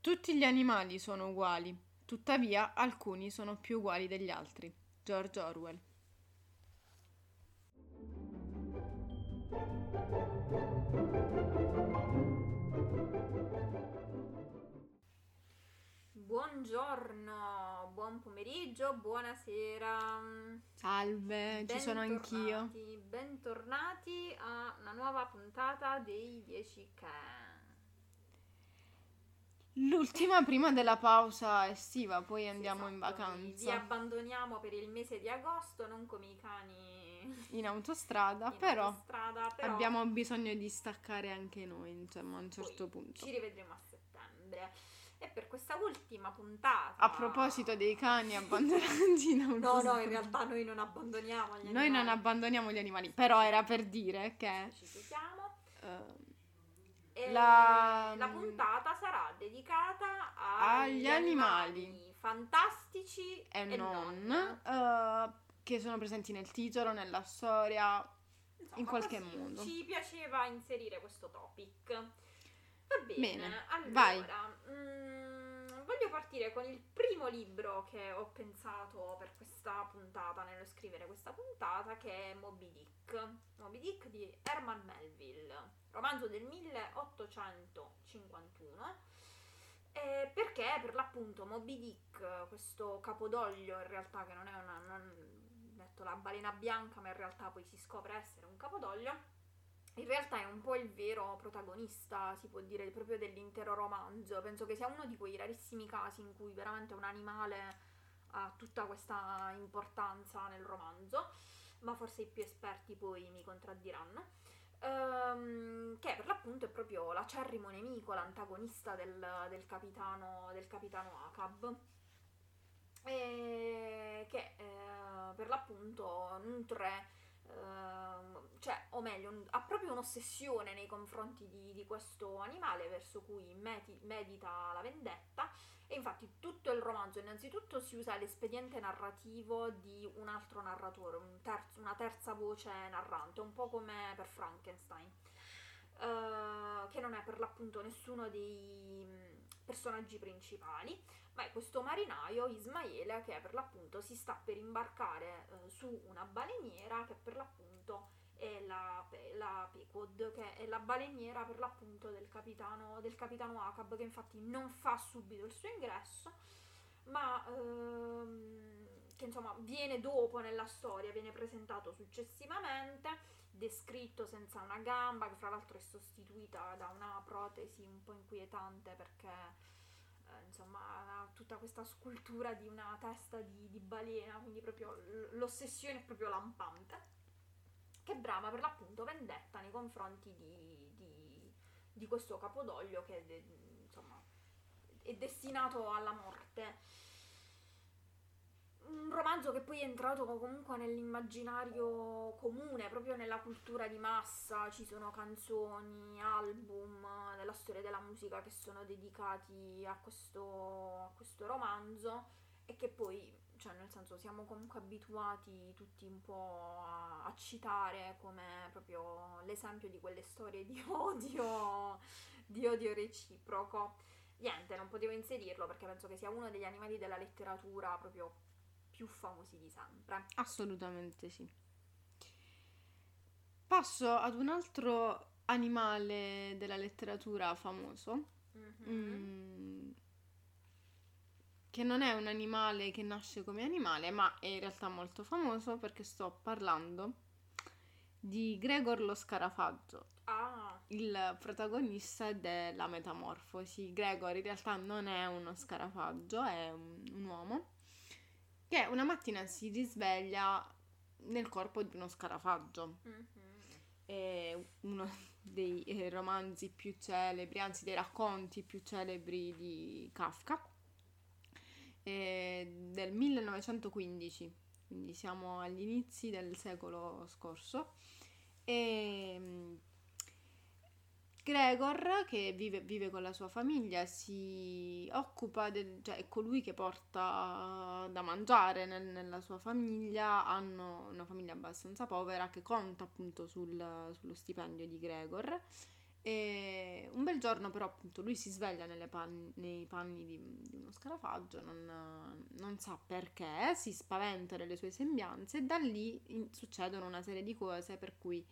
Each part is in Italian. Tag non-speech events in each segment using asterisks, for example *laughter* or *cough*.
Tutti gli animali sono uguali, tuttavia alcuni sono più uguali degli altri. George Orwell. Buongiorno, buon pomeriggio, buonasera. Salve, ci sono anch'io. Bentornati, a una nuova puntata dei 10 Can. L'ultima prima della pausa estiva, poi andiamo in Esatto, Vi, vi vacanza abbandoniamo per il mese di agosto, non come i cani in autostrada, *laughs* in però autostrada, però abbiamo bisogno di staccare anche noi, insomma, a un certo punto. Ci rivedremo a settembre. E per questa ultima puntata... A proposito dei cani abbandonati in No, autostrada. no, in realtà noi non abbandoniamo gli Noi non animali. abbandoniamo gli animali, però era per dire che Ci chiusiamo. eh, E La- la puntata sarà dedicata Agli animali. fantastici e e, non, eh, che sono presenti nel titolo, nella storia, Insomma, in qualche modo. Ci piaceva inserire questo topic. Va bene, Bene, allora vai. mm, voglio partire con il primo libro che ho pensato per questa puntata, nello scrivere questa puntata, che è Moby Dick. Moby Dick di Herman Melville, romanzo del 1851. Eh, perché per l'appunto Moby Dick, questo capodoglio in realtà che non è una... Non, detto la balena bianca, ma in realtà poi si scopre essere un capodoglio, in realtà è un po' il vero protagonista, si può dire, proprio dell'intero romanzo. Penso che sia uno di quei rarissimi casi in cui veramente un animale ha tutta questa importanza nel romanzo, ma forse i più esperti poi mi contraddiranno. Ehm, che per l'appunto è proprio l'acerrimo nemico, l'antagonista del, del capitano, del capitano Acab. E che eh, per l'appunto nutre. Ehm, cioè, o meglio, un, ha proprio un'ossessione nei confronti di, di questo animale verso cui meti, medita la vendetta. E infatti tutto il romanzo innanzitutto si usa l'espediente narrativo di un altro narratore, un terzo, una terza voce narrante, un po' come per Frankenstein, uh, che non è per l'appunto nessuno dei mm, personaggi principali è questo marinaio Ismaele che per l'appunto si sta per imbarcare eh, su una baleniera che per l'appunto è la, la Pequod, che è la baleniera per l'appunto del capitano, del capitano Acab, che infatti non fa subito il suo ingresso, ma ehm, che insomma viene dopo nella storia, viene presentato successivamente, descritto senza una gamba, che fra l'altro è sostituita da una protesi un po' inquietante perché insomma tutta questa scultura di una testa di, di balena, quindi proprio l'ossessione è proprio lampante, che brama per l'appunto vendetta nei confronti di, di- di questo capodoglio che insomma è destinato alla morte. Un romanzo che poi è entrato comunque nell'immaginario comune, proprio nella cultura di massa, ci sono canzoni, album della storia della musica che sono dedicati a questo, a questo romanzo e che poi, cioè nel senso, siamo comunque abituati tutti un po' a, a citare come proprio l'esempio di quelle storie di *laughs* odio, di odio reciproco. Niente, non potevo inserirlo perché penso che sia uno degli animali della letteratura proprio più famosi di sempre. Assolutamente sì. Passo ad un altro animale della letteratura famoso, Mhm. mm, che non è un animale che nasce come animale, ma è in realtà molto famoso perché sto parlando di Gregor lo scarafaggio, Ah, il protagonista della Metamorfosi. Gregor in realtà non è uno scarafaggio, è un, un uomo che una mattina si risveglia nel corpo di uno scarafaggio. mhm. È uno *laughs* dei eh, romanzi più celebri, anzi dei racconti più celebri di Kafka, eh, del 1915, quindi siamo agli inizi del secolo scorso. E, mm, Gregor, che vive, vive con la sua famiglia, si occupa, del, cioè è colui che porta da mangiare nel- nella sua famiglia. Hanno una famiglia abbastanza povera che conta appunto sul- sullo stipendio di Gregor. E un bel giorno però appunto lui si sveglia pan- nei panni di, di uno scarafaggio, non, non sa perché, si spaventa delle sue sembianze e da lì in- succedono una serie di cose per cui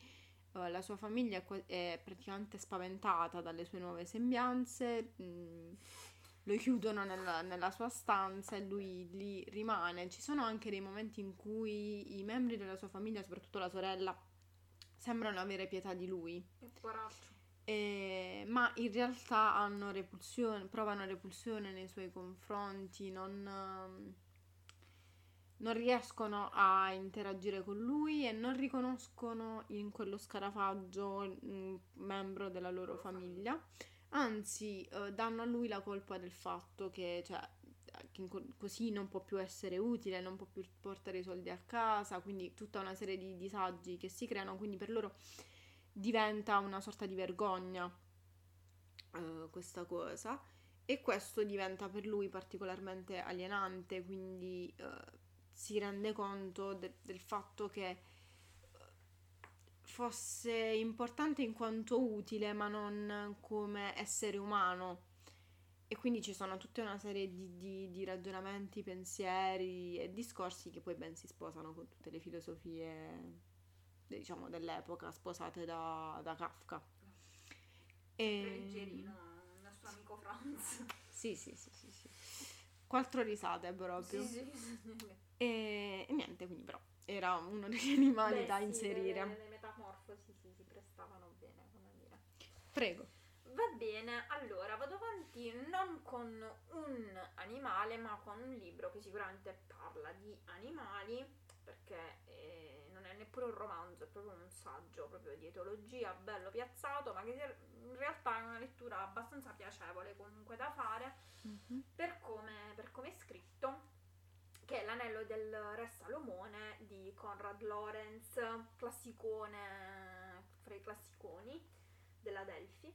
eh, la sua famiglia è, praticamente spaventata dalle sue nuove sembianze, mh, lo chiudono nella, nella sua stanza e lui lì rimane. Ci sono anche dei momenti in cui i membri della sua famiglia, soprattutto la sorella, sembrano avere pietà di lui. Poraccio. Eh, ma in realtà hanno repulsione, provano repulsione nei suoi confronti, non, non riescono a interagire con lui e non riconoscono in quello scarafaggio un membro della loro famiglia. Anzi, eh, danno a lui la colpa del fatto che, cioè, che così non può più essere utile, non può più portare i soldi a casa, quindi tutta una serie di disagi che si creano, quindi per loro diventa una sorta di vergogna eh, questa cosa e questo diventa per lui particolarmente alienante, quindi eh, si rende conto de- del fatto che eh, fosse importante in quanto utile, ma non come essere umano. E quindi ci sono tutta una serie di, di- di ragionamenti, pensieri e discorsi che poi ben si sposano con tutte le filosofie, diciamo, dell'epoca, sposate da, da Kafka. E... Leggerino, il nostro amico Franz. Sì, sì, sì, sì, sì. Quattro risate proprio. Sì, sì. E, e niente, quindi però era uno degli animali Beh, da sì, inserire. Le, le metamorfosi sì, si prestavano bene, come dire. Prego. Va bene, allora vado avanti non con un animale, ma con un libro che sicuramente parla di animali, perché eh, neppure un romanzo, è proprio un saggio proprio di etologia, bello piazzato, ma che in realtà è una lettura abbastanza piacevole comunque da fare Mhm. per come, per come è scritto, che è L'anello del re Salomone di Conrad Lorenz, classicone fra i classiconi della Delphi.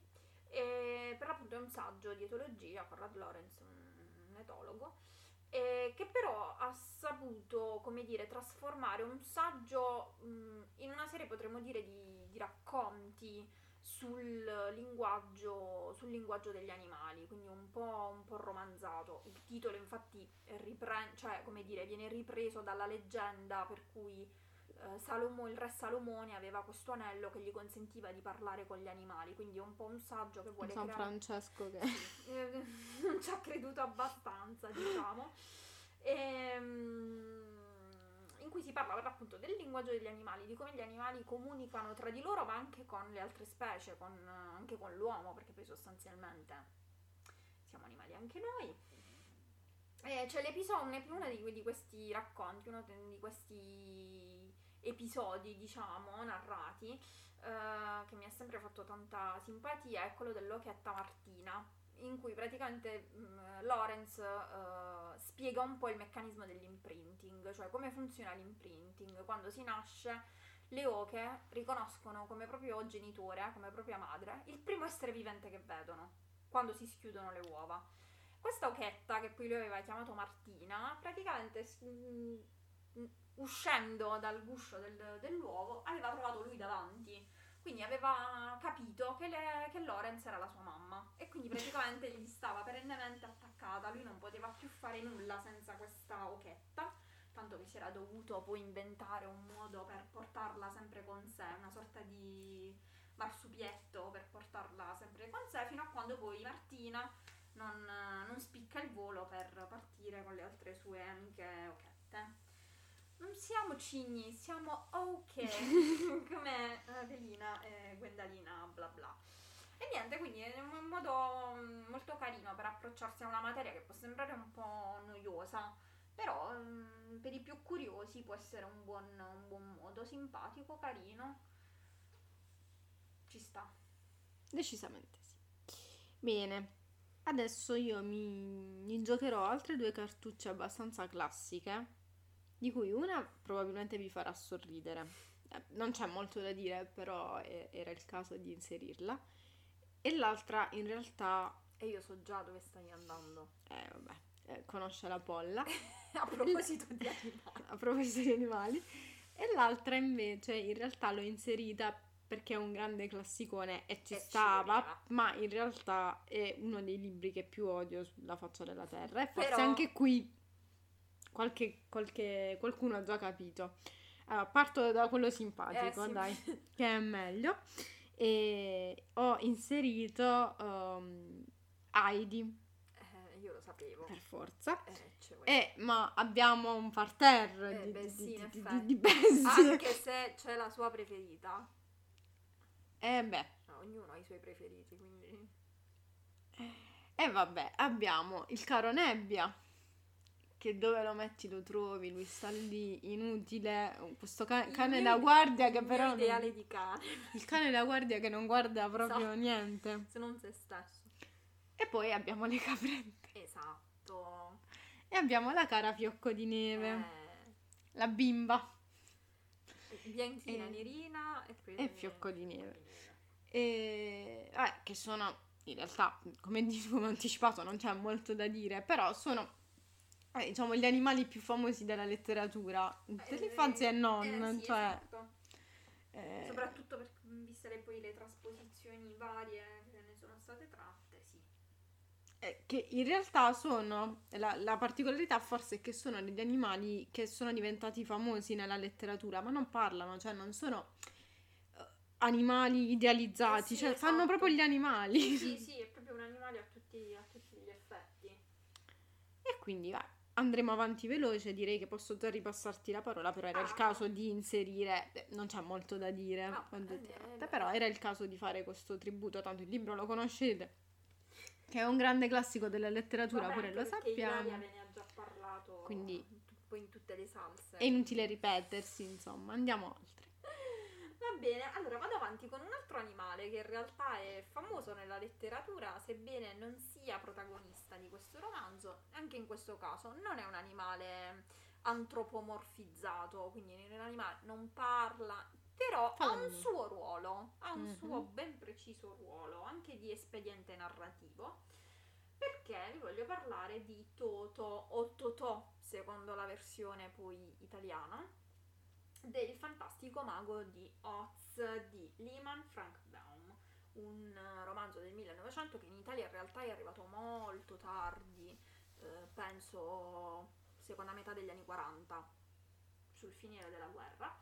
E per l'appunto è un saggio di etologia, Conrad Lorenz, un, etologo, che però ha saputo, come dire, trasformare un saggio mh, in una serie, potremmo dire, di, di racconti sul linguaggio, sul linguaggio degli animali, quindi un po', un po' romanzato. Il titolo infatti ripre- cioè, come dire, viene ripreso dalla leggenda per cui eh, Salomo- il re Salomone aveva questo anello che gli consentiva di parlare con gli animali, quindi è un po' un saggio che vuole San creare... Francesco che... Non *laughs* ci ha creduto abbastanza, diciamo. *laughs* Ehm, in cui si parla per l'appunto del linguaggio degli animali, di come gli animali comunicano tra di loro, ma anche con le altre specie, con, anche con l'uomo, perché poi sostanzialmente siamo animali anche noi. E c'è l'episodio, uno di, di questi racconti, uno di questi episodi, diciamo, narrati, eh, che mi ha sempre fatto tanta simpatia, è quello dell'Ochetta Martina, in cui praticamente mh, Lorenz eh, spiega un po' il meccanismo dell'imprinting, cioè come funziona l'imprinting. Quando si nasce, le oche riconoscono come proprio genitore, come propria madre, il primo essere vivente che vedono, quando si schiudono le uova. Questa ochetta, che poi lui aveva chiamato Martina, praticamente mh, uscendo dal guscio del- dell'uovo aveva trovato lui davanti. Quindi aveva capito che, le- che Lorenz era la sua mamma. E quindi praticamente gli stava perennemente attaccata, lui non poteva più fare nulla senza questa ochetta, tanto che si era dovuto poi inventare un modo per portarla sempre con sé, una sorta di marsupietto per portarla sempre con sé, fino a quando poi Martina non, non spicca il volo per partire con le altre sue amiche ochette. Non siamo cigni, siamo ok, *laughs* come Adelina e Gwendalina, bla bla. E niente, quindi è un modo mm, molto carino per approcciarsi a una materia che può sembrare un po' noiosa, però mm, per i più curiosi può essere un buon, un buon modo, simpatico, carino. Ci sta. Decisamente sì. Bene, adesso io mi, mi giocherò altre due cartucce abbastanza classiche, di cui una probabilmente vi farà sorridere. Eh, Non c'è molto da dire, però era il caso di inserirla. e l'altra in realtà, E io so già dove stai andando. eh, vabbè, eh, conosce la polla, *laughs* A proposito di animali. a proposito di animali, e l'altra invece in realtà l'ho inserita perché è un grande classicone e ci E ci stava, voleva. ma in realtà è uno dei libri che più odio sulla faccia della terra e forse Però- anche qui qualche, qualche- qualcuno ha già capito. Allora, parto da quello simpatico, Eh, sì. dai, *laughs* che è meglio. E ho inserito um, Heidi, Eh, io lo sapevo. per forza. Eh, ci vuole. Eh, ma abbiamo un parterre Eh, di, beh, di- sì, di- di- di bestie. Anche se c'è la sua preferita. Eh beh, No, ognuno ha i suoi preferiti, quindi... e vabbè, abbiamo il caro Nebbia, che dove lo metti lo trovi, lui sta lì, inutile, questo ca- cane da guardia che però... non- ideale di cane, Il cane da guardia che non guarda *laughs* proprio Esatto. niente. se non se stesso. E poi abbiamo le caprette. Esatto. E abbiamo la cara Fiocco di Neve, Eh, la bimba. bianchina, E- nerina e poi... e fiocco di neve. E, eh, che sono in realtà, come, di- come ho *laughs* anticipato, non c'è molto da dire, però sono eh, diciamo gli animali più famosi della letteratura dell'infanzia e non, Eh, sì, cioè esatto. eh, Soprattutto per viste le, poi le trasposizioni varie che ne sono state tratte, sì. eh, che in realtà sono la, la particolarità forse è che sono degli animali che sono diventati famosi nella letteratura, ma non parlano, cioè non sono eh, animali idealizzati, Eh sì, cioè fanno esatto. proprio gli animali. Sì, sì, è proprio un animale a tutti, a tutti gli effetti. E quindi vai, andremo avanti veloce, direi che posso già ripassarti la parola, però era il Ah. caso di inserire, non c'è molto da dire, Ah, oggettivamente, eh, però era il caso di fare questo tributo, tanto il libro lo conoscete, che è un grande classico della letteratura, Vabbè, pure lo sappiamo, Ilaria ve ne ha già parlato Quindi- in tutte le salse. è inutile ripetersi, insomma, andiamo oltre. *laughs* Bene, allora vado avanti con un altro animale che in realtà è famoso nella letteratura, sebbene non sia protagonista di questo romanzo, anche in questo caso. Non è un animale antropomorfizzato, quindi è un animale non parla, però ha Fallo un suo ruolo, ha un Mhm. suo ben preciso ruolo, anche di espediente narrativo, perché vi voglio parlare di Toto o Totò, secondo la versione poi italiana del fantastico mago di Oz di Lehman Frank Baum, un eh, romanzo del 1900 che in Italia in realtà è arrivato molto tardi, eh, penso seconda metà degli anni 40, sul finire della guerra,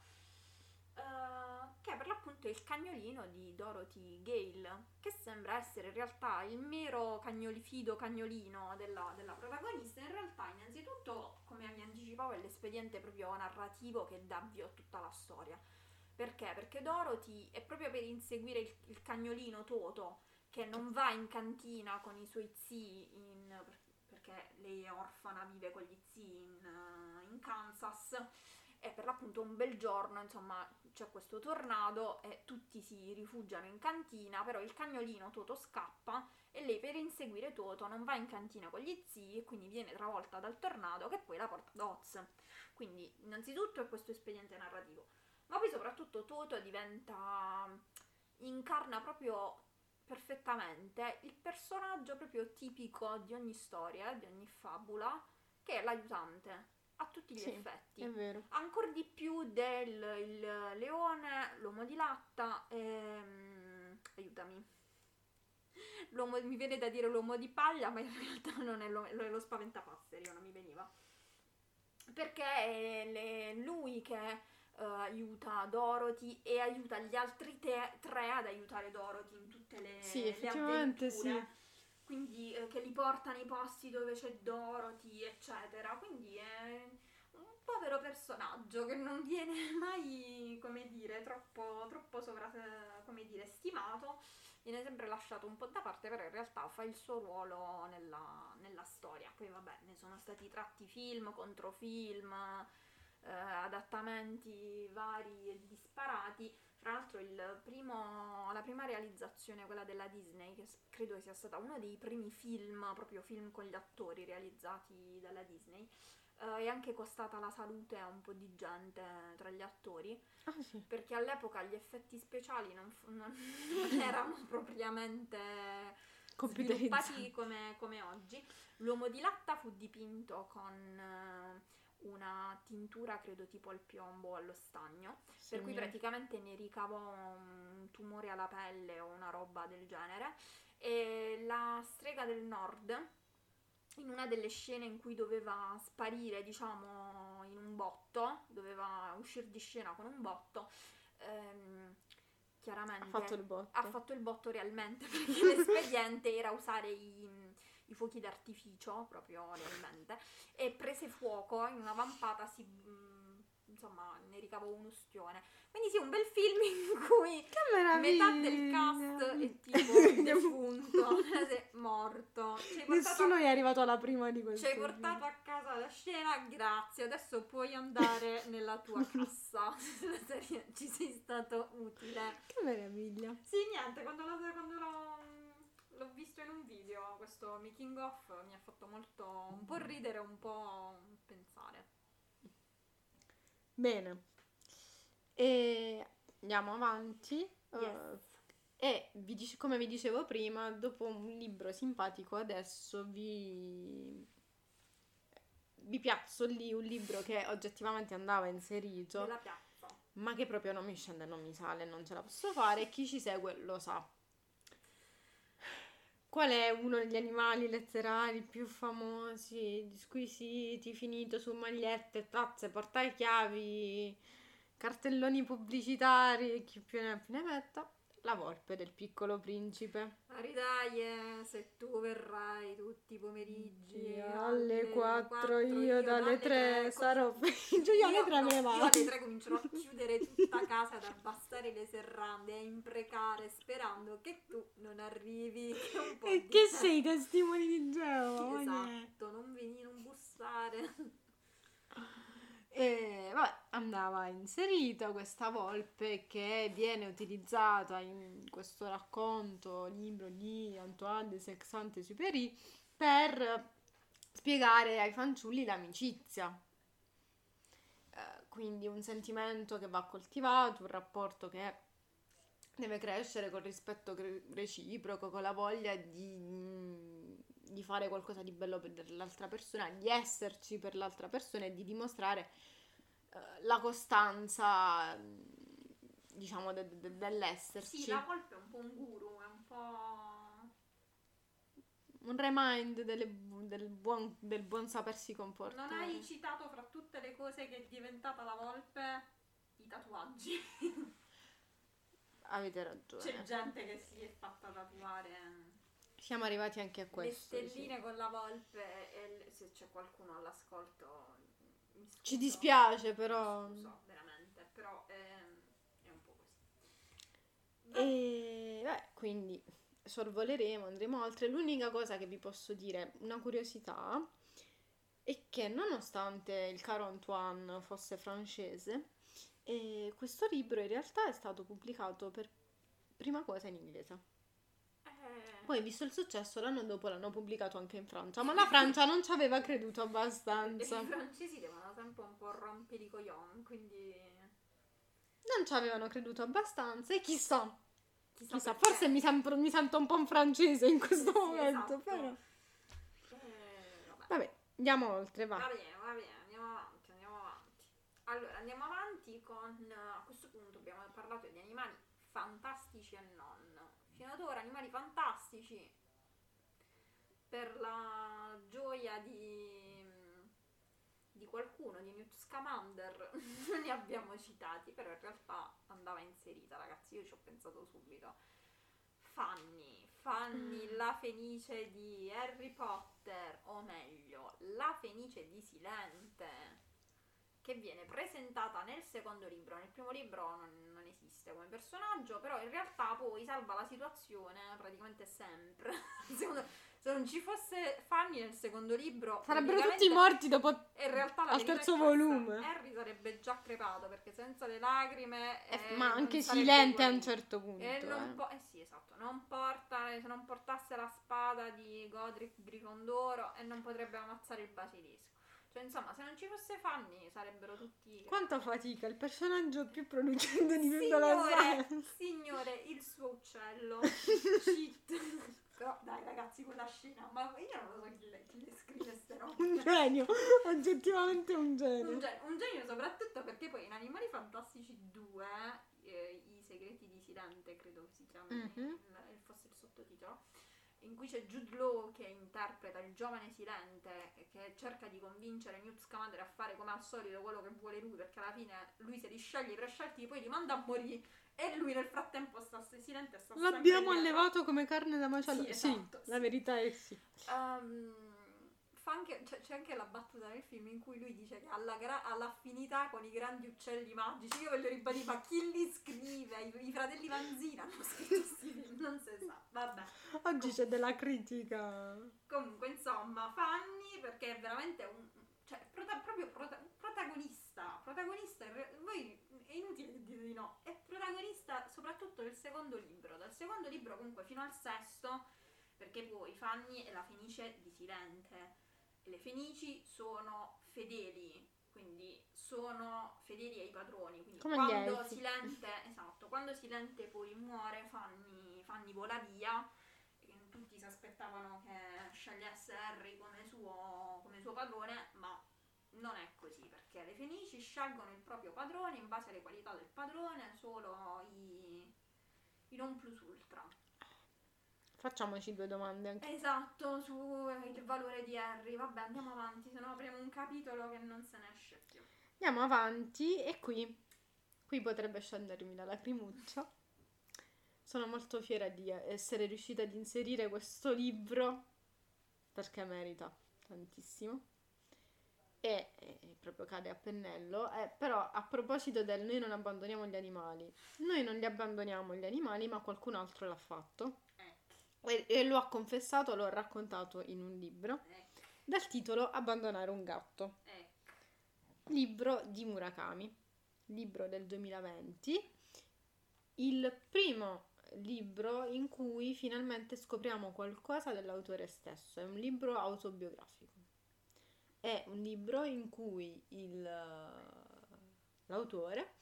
eh, che per l'appunto è il cagnolino di Dorothy Gale, che sembra essere in realtà il mero cagnolifido cagnolino della, della protagonista. In realtà, innanzitutto, come vi anticipavo, è l'espediente proprio narrativo che dà avvio a tutta la storia. Perché? Perché Dorothy è proprio per inseguire il, il cagnolino Toto, che non va in cantina con i suoi zii in- perché lei è orfana, vive con gli zii in, eh, in Kansas e per l'appunto un bel giorno, insomma, c'è questo tornado e tutti si rifugiano in cantina, però il cagnolino Toto scappa e lei per inseguire Toto non va in cantina con gli zii e quindi viene travolta dal tornado che poi la porta ad Oz. Quindi innanzitutto è questo espediente narrativo, ma poi soprattutto Toto diventa incarna proprio perfettamente il personaggio proprio tipico di ogni storia, di ogni fabula, che è l'aiutante a tutti gli Sì, effetti. È vero. Ancora di più del il leone, l'uomo di latta, ehm, aiutami. L'uomo, mi viene da dire l'uomo di paglia, ma in realtà non è, lo, è lo spaventapasseri, non mi veniva. Perché è le- lui che eh, aiuta Dorothy e aiuta gli altri te- tre ad aiutare Dorothy in tutte le, Sì, le effettivamente avventure. sì. Quindi eh, che li porta nei posti dove c'è Dorothy, eccetera. Quindi è un povero personaggio che non viene *laughs* mai, come dire, troppo, troppo sovra, eh, come dire, stimato. Viene sempre lasciato un po' da parte, però in realtà fa il suo ruolo nella, nella storia. Poi vabbè, ne sono stati tratti film, controfilm, eh, adattamenti vari e disparati. Fra l'altro il primo, la prima realizzazione, quella della Disney, che credo sia stata uno dei primi film, proprio film con gli attori realizzati dalla Disney, eh, è anche costata la salute a un po' di gente tra gli attori, Ah, sì. perché all'epoca gli effetti speciali non, non- non *laughs* erano propriamente sviluppati come, come oggi. L'uomo di latta fu dipinto con eh, una tintura, credo tipo al piombo o allo stagno, Sì, per cui praticamente ne ricavò un tumore alla pelle o una roba del genere. E la strega del nord, in una delle scene in cui doveva sparire, diciamo, in un botto, doveva uscire di scena con un botto, ehm, chiaramente Ha fatto il botto. ha fatto il botto realmente *laughs* perché l'espediente era usare i, i fuochi d'artificio proprio realmente e prese fuoco in una vampata si mm, insomma ne ricavò un'ustione quindi sì un bel film *laughs* in cui metà del cast è tipo *laughs* defunto *laughs* è morto. Ci hai portato, Nessuno è arrivato alla prima di questo. ci hai portato a casa la scena grazie. Adesso puoi andare nella tua cassa. Ci sei stato utile. Che meraviglia. sì, niente, quando, l'ho, quando l'ho, l'ho visto in un video, questo making of mi ha fatto molto un po' ridere, un po' pensare. Bene. E andiamo avanti. Yes. Eh, e vi dice- come vi dicevo prima, dopo un libro simpatico, adesso vi, vi piazzo lì un libro che oggettivamente andava inserito, ma che proprio non mi scende, non mi sale, non ce la posso fare. Chi ci segue lo sa. Qual è uno degli animali letterari più famosi, squisiti, finito su magliette, tazze, portachiavi, cartelloni pubblicitari, chi più ne ha più ne metta? La volpe del piccolo principe. Aridaie, se tu verrai tutti i pomeriggi alle 4 quattro, io dalle 3 tre sarò giù *laughs* io alle 3 no, me ne Io vado. alle 3 comincerò a *laughs* chiudere tutta casa, ad abbassare le serrande, a imprecare, sperando che tu non arrivi. *laughs* Che, E che sei testimoni di Geova? Esatto, non venire, non bussare. Andava inserita questa volpe che viene utilizzata in questo racconto, libro di Antoine de Saint-Exupéry per spiegare ai fanciulli l'amicizia. Eh, quindi un sentimento che va coltivato, un rapporto che deve crescere col rispetto reciproco, con la voglia di, di fare qualcosa di bello per l'altra persona, di esserci per l'altra persona e di dimostrare eh, la costanza, diciamo, de- de- dell'esserci. Sì, la volpe è un po' un guru, è un po'... Un remind delle del, buon, del buon sapersi comportare. Non hai citato fra tutte le cose che è diventata la volpe i tatuaggi. *laughs* Avete ragione. C'è gente che si è fatta tatuare Siamo arrivati anche a le questo. sì. stelline con la volpe e se c'è qualcuno all'ascolto scuso. Ci dispiace, però. Mi scuso, veramente, però è, è un po' così. E beh, quindi sorvoleremo, andremo oltre. L'unica cosa che vi posso dire, una curiosità, è che nonostante il caro Antoine fosse francese, eh, questo libro in realtà è stato pubblicato per prima cosa in inglese. Eh, Poi, visto il successo, l'anno dopo l'hanno pubblicato anche in Francia, ma la Francia non ci aveva creduto abbastanza. i francesi devono sempre un po' rompere i coglioni, quindi Non ci avevano creduto abbastanza e chissà, chissà, chissà, forse mi, sembro- mi sento un po' un francese in questo Sì, momento, esatto. però... Eh, vabbè. Vabbè, andiamo oltre, va. Va bene, va bene, andiamo avanti, andiamo avanti. Allora, andiamo avanti con... A questo punto abbiamo parlato di animali fantastici e non. Fino ad ora animali fantastici. Per la gioia di, di qualcuno, di Newt Scamander, *laughs* non ne abbiamo citati, però in realtà andava inserita, ragazzi, io ci ho pensato subito. Fanny, Fanny, la fenice di Harry Potter, o meglio, la fenice di Silente, che viene presentata nel secondo libro. Nel primo libro non, non esiste come personaggio, però in realtà poi salva la situazione praticamente sempre. *laughs* Secondo- se non ci fosse Fanny nel secondo libro, Sarebbero tutti morti dopo... in realtà al terzo volume. Harry sarebbe già crepato perché senza le lacrime Eh, eh, ma anche Silente a un certo punto. E non eh. po- eh sì, esatto, non porta, se non portasse la spada di Godric Grifondoro e non potrebbe ammazzare il basilisco. Cioè, insomma, se non ci fosse Fanny sarebbero tutti... Quanta fatica, il personaggio più producente di tutta la Signore, signore, il suo uccello. *laughs* Cheat. Però dai ragazzi, quella scena, ma io non lo so chi le, chi le scrive queste robe. Un genio, oggettivamente un genio. Un genio, un genio soprattutto perché poi in Animali Fantastici 2, eh, I segreti di Silente, credo che si chiami, Mhm. il- il- fosse il sottotitolo, in cui c'è Jude Law che interpreta il giovane Silente che cerca di convincere Newt Scamander a fare come al solito quello che vuole lui, perché alla fine lui se li sceglie i prescelti, poi li manda a morire e lui nel frattempo sta Silente e sta L'abbiamo allevato come carne da macello. Sì, Sì, esatto, la sì. verità è sì. Fa anche- c'è, c'è anche la battuta nel film in cui lui dice che ha la gra- ha l'affinità con i grandi uccelli magici. Io voglio ribadire, ma chi li scrive? I, i fratelli Vanzina hanno scritto questi film, non si sa. Vabbè. Oggi c'è della critica. Comunque, insomma, Fanny perché è veramente un. cioè, prota- proprio prota- protagonista. Protagonista, re- voi è inutile che dite di no. È protagonista soprattutto del secondo libro. Dal secondo libro, comunque, fino al sesto, perché poi Fanny è la fenice di Silente. Le fenici sono fedeli. Quindi sono fedeli ai padroni. Quindi Come quando. Silente, *laughs* esatto, quando Silente poi muore, Fanny, Fanny vola via tutti si aspettavano che scegliesse Harry come suo, come suo padrone, ma non è così, perché le Fenici scelgono il proprio padrone in base alle qualità del padrone, solo i, i non plus ultra. Facciamoci due domande anche. Esatto, sul valore di Harry. Vabbè, andiamo avanti, se no apriamo un capitolo che non se ne esce più. Andiamo avanti e qui, qui potrebbe scendermi la lacrimuccia. Sono molto fiera di essere riuscita ad inserire questo libro perché merita tantissimo. E, e proprio cade a pennello. Eh, però a proposito del noi non abbandoniamo gli animali, noi non li abbandoniamo gli animali, ma qualcun altro l'ha fatto. E, e lo ha confessato, lo ha raccontato in un libro ecco, dal titolo Abbandonare un gatto ecco. libro di Murakami, libro del 2020, il primo libro in cui finalmente scopriamo qualcosa dell'autore stesso, è un libro autobiografico. È un libro in cui il, l'autore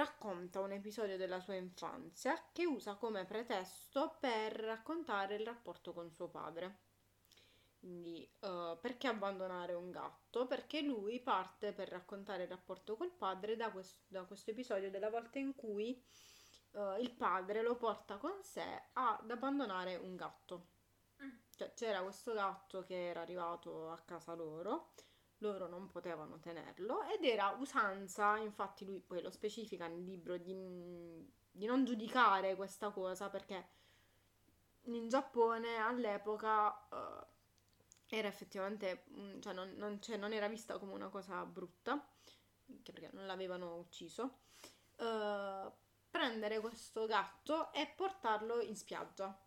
racconta un episodio della sua infanzia che usa come pretesto per raccontare il rapporto con suo padre. Quindi, eh, perché abbandonare un gatto? Perché lui parte per raccontare il rapporto col padre da, quest- da questo episodio della volta in cui eh, il padre lo porta con sé ad abbandonare un gatto. Mm. Cioè, c'era questo gatto che era arrivato a casa loro, loro non potevano tenerlo ed era usanza, infatti lui poi lo specifica nel libro, di, di non giudicare questa cosa perché in Giappone all'epoca eh, era effettivamente, mm, cioè non, non c'è- non era vista come una cosa brutta, anche perché non l'avevano ucciso, eh, prendere questo gatto e portarlo in spiaggia.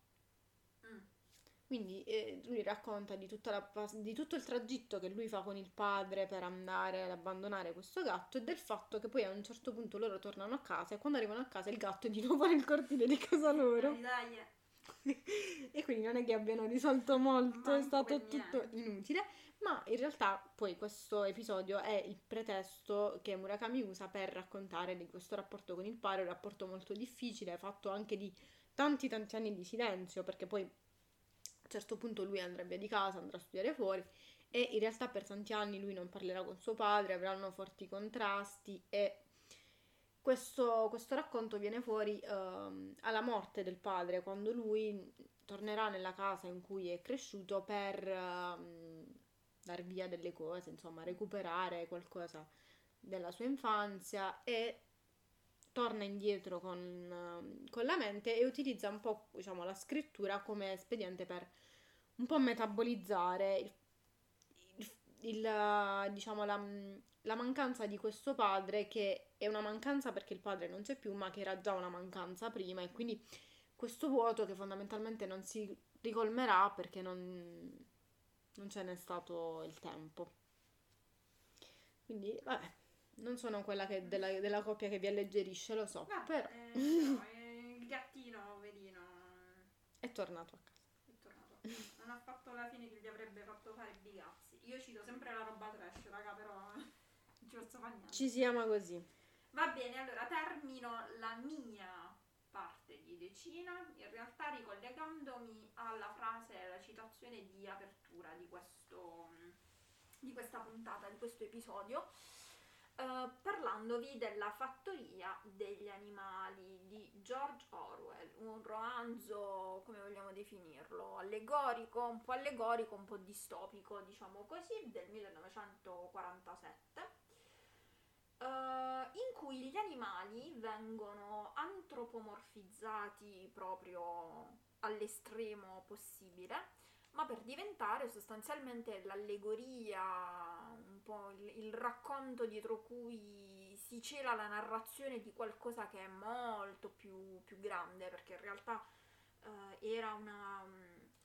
Quindi eh, lui racconta di, tutta la di tutto il tragitto che lui fa con il padre per andare ad abbandonare questo gatto e del fatto che poi a un certo punto loro tornano a casa e quando arrivano a casa il gatto è di nuovo nel cortile di casa loro. *laughs* E quindi non è che abbiano risolto molto, è Manco stato per tutto inutile, ma in realtà poi questo episodio è il pretesto che Murakami usa per raccontare di questo rapporto con il padre, un rapporto molto difficile, fatto anche di tanti tanti anni di silenzio, perché poi certo punto lui andrà via di casa, andrà a studiare fuori e in realtà per tanti anni lui non parlerà con suo padre, avranno forti contrasti e questo, questo racconto viene fuori ehm, alla morte del padre, quando lui tornerà nella casa in cui è cresciuto per ehm, dar via delle cose, insomma, recuperare qualcosa della sua infanzia e torna indietro con, ehm, con la mente e utilizza un po', diciamo, la scrittura come espediente per un po' metabolizzare il, il- il, diciamo, la, la mancanza di questo padre che è una mancanza perché il padre non c'è più, ma che era già una mancanza prima e quindi questo vuoto che fondamentalmente non si ricolmerà perché non, non ce n'è stato il tempo. Quindi, vabbè, non sono quella che della, della coppia che vi alleggerisce, lo so, Vabbè, però eh, *laughs* eh, il gattino, vedino, è tornato a casa. è tornato. *laughs* Non ha fatto la fine che gli avrebbe fatto fare Bigazzi. io cito sempre la roba trash, raga, però non ci posso fare niente. Ci si ama così. Va bene, allora termino la mia parte di decina, in realtà ricollegandomi alla frase, alla citazione di apertura di, questo, di questa puntata, di questo episodio, eh, parlandovi della fattoria degli animali di George Orwell, un romanzo, come vogliamo definirlo, allegorico, un po' allegorico, un po' distopico, diciamo così, del 1947 Uh, in cui gli animali vengono antropomorfizzati proprio all'estremo possibile, ma per diventare sostanzialmente l'allegoria, un po' il, il racconto dietro cui si cela la narrazione di qualcosa che è molto più, più grande, perché in realtà uh, era una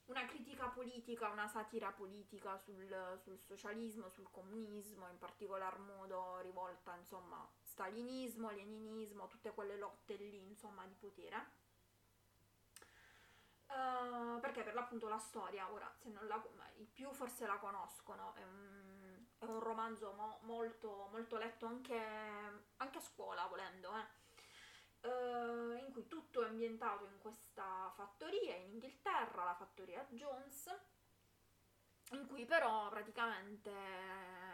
una critica politica, una satira politica sul, sul, socialismo, sul comunismo, in particolar modo rivolta, insomma, stalinismo, leninismo, tutte quelle lotte lì, insomma, di potere. Uh, perché per l'appunto la storia, ora, se non la, i più forse la conoscono, è un, è un romanzo mo, molto, molto letto anche, anche a scuola, volendo, eh Uh, in cui tutto è ambientato in questa fattoria in Inghilterra, la fattoria Jones, in cui però praticamente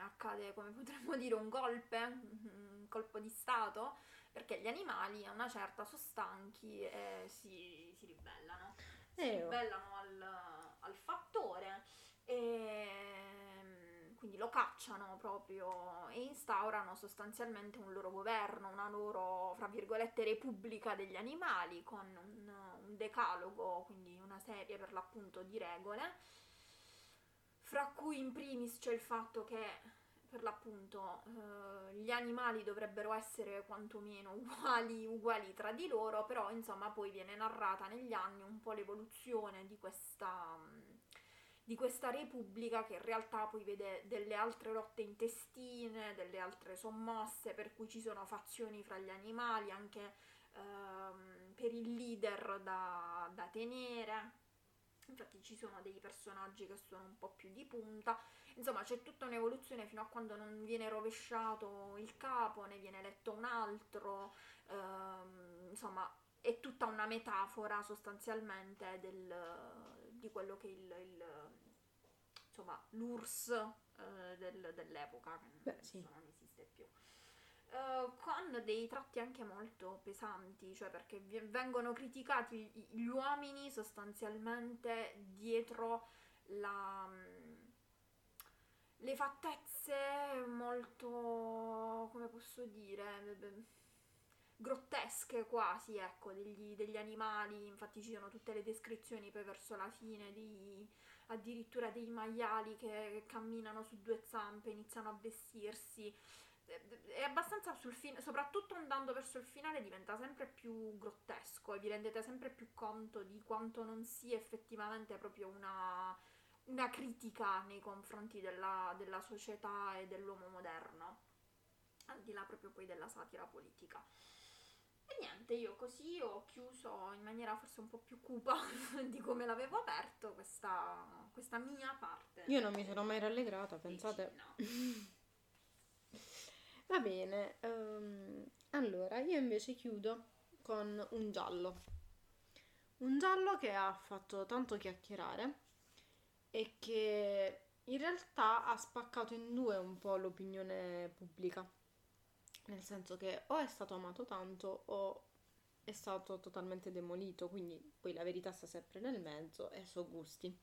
accade, come potremmo *laughs* dire, un golpe, un colpo di stato, perché gli animali a una certa sono stanchi e si, si ribellano. Si eh, ribellano al, al fattore e quindi lo cacciano proprio e instaurano sostanzialmente un loro governo, una loro, fra virgolette, repubblica degli animali con un, un decalogo, quindi una serie per l'appunto di regole, fra cui in primis c'è il fatto che per l'appunto eh, gli animali dovrebbero essere quantomeno *laughs* uguali, uguali tra di loro, però insomma poi viene narrata negli anni un po' l'evoluzione di questa di questa repubblica che in realtà poi vede delle altre lotte intestine, delle altre sommosse per cui ci sono fazioni fra gli animali, anche ehm, per il leader da, da tenere. Infatti ci sono dei personaggi che sono un po' più di punta. Insomma, c'è tutta un'evoluzione fino a quando non viene rovesciato il capo, ne viene letto un altro. Ehm, insomma, è tutta una metafora sostanzialmente del, di quello che il, il insomma, l'URSS eh, del, dell'epoca, che Beh, sì. non esiste più. Uh, con dei tratti anche molto pesanti, cioè perché vengono criticati gli uomini sostanzialmente dietro la, le fattezze molto, come posso dire, grottesche quasi, ecco, degli, degli, animali, infatti ci sono tutte le descrizioni poi verso la fine di addirittura dei maiali che camminano su due zampe, iniziano a vestirsi. È abbastanza sul fine, soprattutto andando verso il finale diventa sempre più grottesco e vi rendete sempre più conto di quanto non sia effettivamente proprio una, una critica nei confronti della, della società e dell'uomo moderno, al di là proprio poi della satira politica. E niente, io così ho chiuso in maniera forse un po' più cupa *laughs* di come l'avevo aperto questa, questa mia parte. Io non mi sono mai rallegrata, pensate. Dici, no. *laughs* Va bene, um, allora io invece chiudo con un giallo. Un giallo che ha fatto tanto chiacchierare e che in realtà ha spaccato in due un po' l'opinione pubblica nel senso che o è stato amato tanto o è stato totalmente demolito, quindi poi la verità sta sempre nel mezzo e so gusti.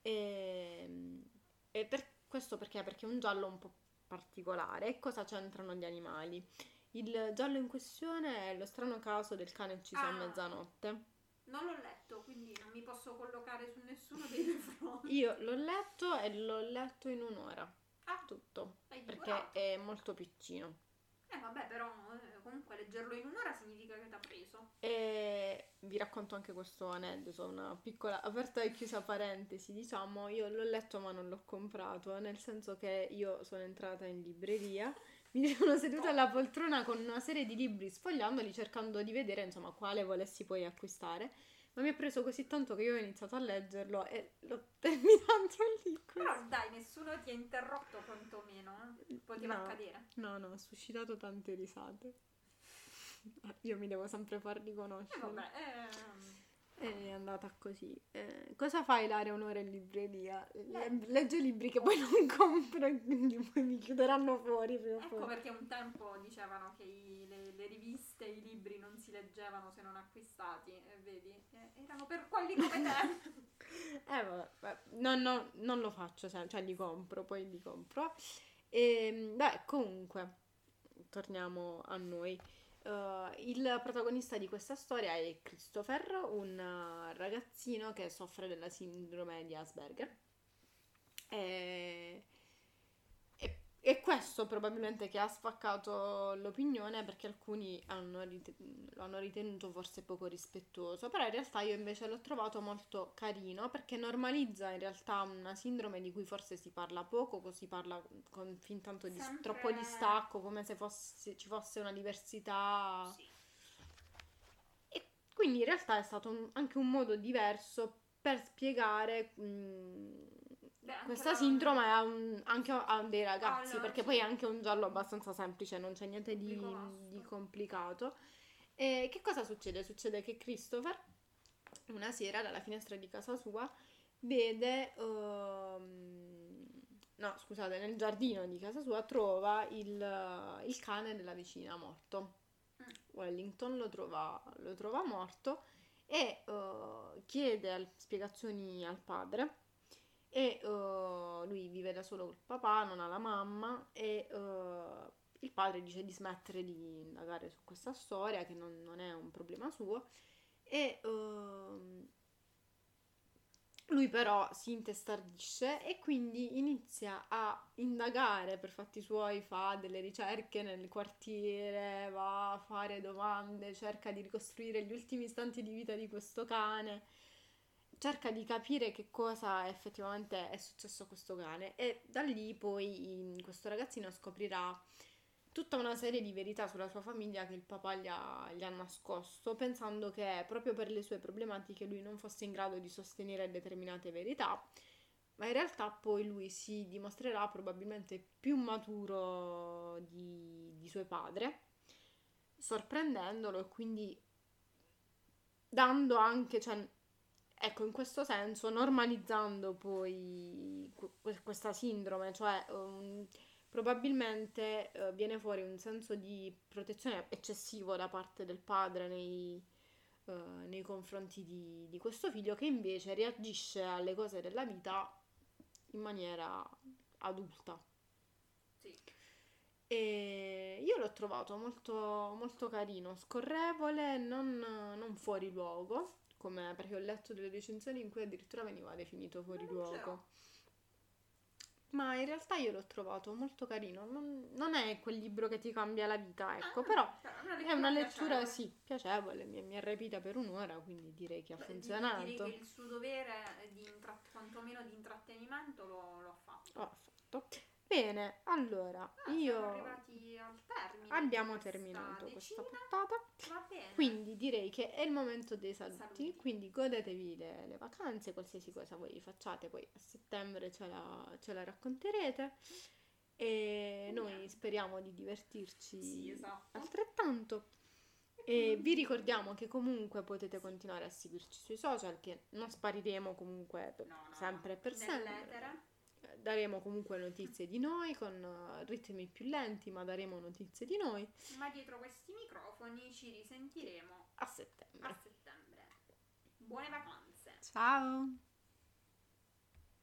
E, ehm, e per questo perché? Perché è un giallo un po' particolare. E cosa c'entrano gli animali? Il giallo in questione è lo strano caso del cane ucciso ah, a mezzanotte. Non l'ho letto, quindi non mi posso collocare su nessuno dei due *laughs* fronti. Io l'ho letto e l'ho letto in un'ora. Ah, tutto. Perché è molto piccino. Eh vabbè, però eh, comunque leggerlo in un'ora significa che ti ha preso. E vi racconto anche questo aneddoto, una piccola aperta e chiusa parentesi, diciamo, io l'ho letto ma non l'ho comprato, nel senso che io sono entrata in libreria, mi sono seduta alla poltrona con una serie di libri sfogliandoli cercando di vedere insomma quale volessi poi acquistare. Ma mi ha preso così tanto che io ho iniziato a leggerlo e l'ho *laughs* terminato lì. così. Però dai, nessuno ti ha interrotto quantomeno, eh? Poteva No. accadere. No, no, ha suscitato tante risate. Io mi devo sempre far riconoscere. vabbè, ehm, È andata così. Eh, cosa fai Ilaria un'ora in libreria? Le- legge libri che poi non *laughs* compro e quindi poi mi chiuderanno fuori prima ecco poi. perché un tempo dicevano che i- le, le riviste, i libri non si leggevano se non acquistati, e vedi, eh, erano per quelli come te. *laughs* Eh vabbè, no, no, non lo faccio cioè li compro, poi li compro. E, beh, comunque, torniamo a noi. Uh, il protagonista di questa storia è Christopher, un uh, ragazzino che soffre della sindrome di Asperger. E, e- questo probabilmente che ha spaccato l'opinione perché alcuni hanno rite- lo hanno ritenuto forse poco rispettoso, però in realtà io invece l'ho trovato molto carino perché normalizza in realtà una sindrome di cui forse si parla poco, si parla con fin tanto di Sempre- troppo distacco, come se fosse- ci fosse una diversità. Sì. E quindi in realtà è stato un- anche un modo diverso per spiegare mh, Beh, questa la- sindrome a un- anche a dei ragazzi, Ah, no, perché sì. poi è anche un giallo abbastanza semplice, non c'è niente di, di complicato. E che cosa succede? Succede che Christopher una sera dalla finestra di casa sua vede, ehm, no scusate, nel giardino di casa sua trova il, il cane della vicina morto. Mm. Wellington lo trova, lo trova morto e eh, chiede al- spiegazioni al padre e eh, lui vive da solo col papà, non ha la mamma e eh, il padre dice di smettere di indagare su questa storia che non, non è un problema suo. E ehm, lui però si intestardisce e quindi inizia a indagare per fatti suoi, fa delle ricerche nel quartiere, va a fare domande, cerca di ricostruire gli ultimi istanti di vita di questo cane, cerca di capire che cosa effettivamente è successo a questo cane e da lì poi questo ragazzino scoprirà tutta una serie di verità sulla sua famiglia che il papà gli ha, gli ha nascosto, pensando che proprio per le sue problematiche lui non fosse in grado di sostenere determinate verità, ma in realtà poi lui si dimostrerà probabilmente più maturo di, di suo padre, sorprendendolo e quindi dando anche, cioè, ecco, in questo senso, normalizzando poi que- questa sindrome, cioè um, probabilmente eh, viene fuori un senso di protezione eccessivo da parte del padre nei, eh, nei confronti di, di questo figlio che invece reagisce alle cose della vita in maniera adulta. Sì. E io l'ho trovato molto, molto carino, scorrevole, non, non fuori luogo, come perché ho letto delle recensioni in cui addirittura veniva definito fuori l'ho. luogo. Ma in realtà io l'ho trovato molto carino. Non, non è quel libro che ti cambia la vita, ecco, Ah, però però è una lettura, piacevole. sì, piacevole. Mi, mi è repita per un'ora, quindi direi che ha Beh, funzionato. Direi che il suo dovere di intra- quantomeno di intrattenimento lo, lo ha fatto. Ho fatto. Bene, allora, Ah, siamo io arrivati al termine. abbiamo questa terminato questa decina. puntata. Va bene. Quindi direi che è il momento dei saluti, Saluti. quindi godetevi le, le vacanze, qualsiasi cosa voi facciate, poi a settembre ce la, ce la racconterete e noi Bene. speriamo di divertirci Sì, esatto. altrettanto. E vi ricordiamo che comunque potete continuare a seguirci sui social, che non spariremo comunque per- No, no, sempre per sempre. Daremo comunque notizie di noi con eh, ritmi più lenti, ma daremo notizie di noi Ma dietro questi microfoni ci risentiremo a settembre. a settembre. Buone vacanze. Ciao!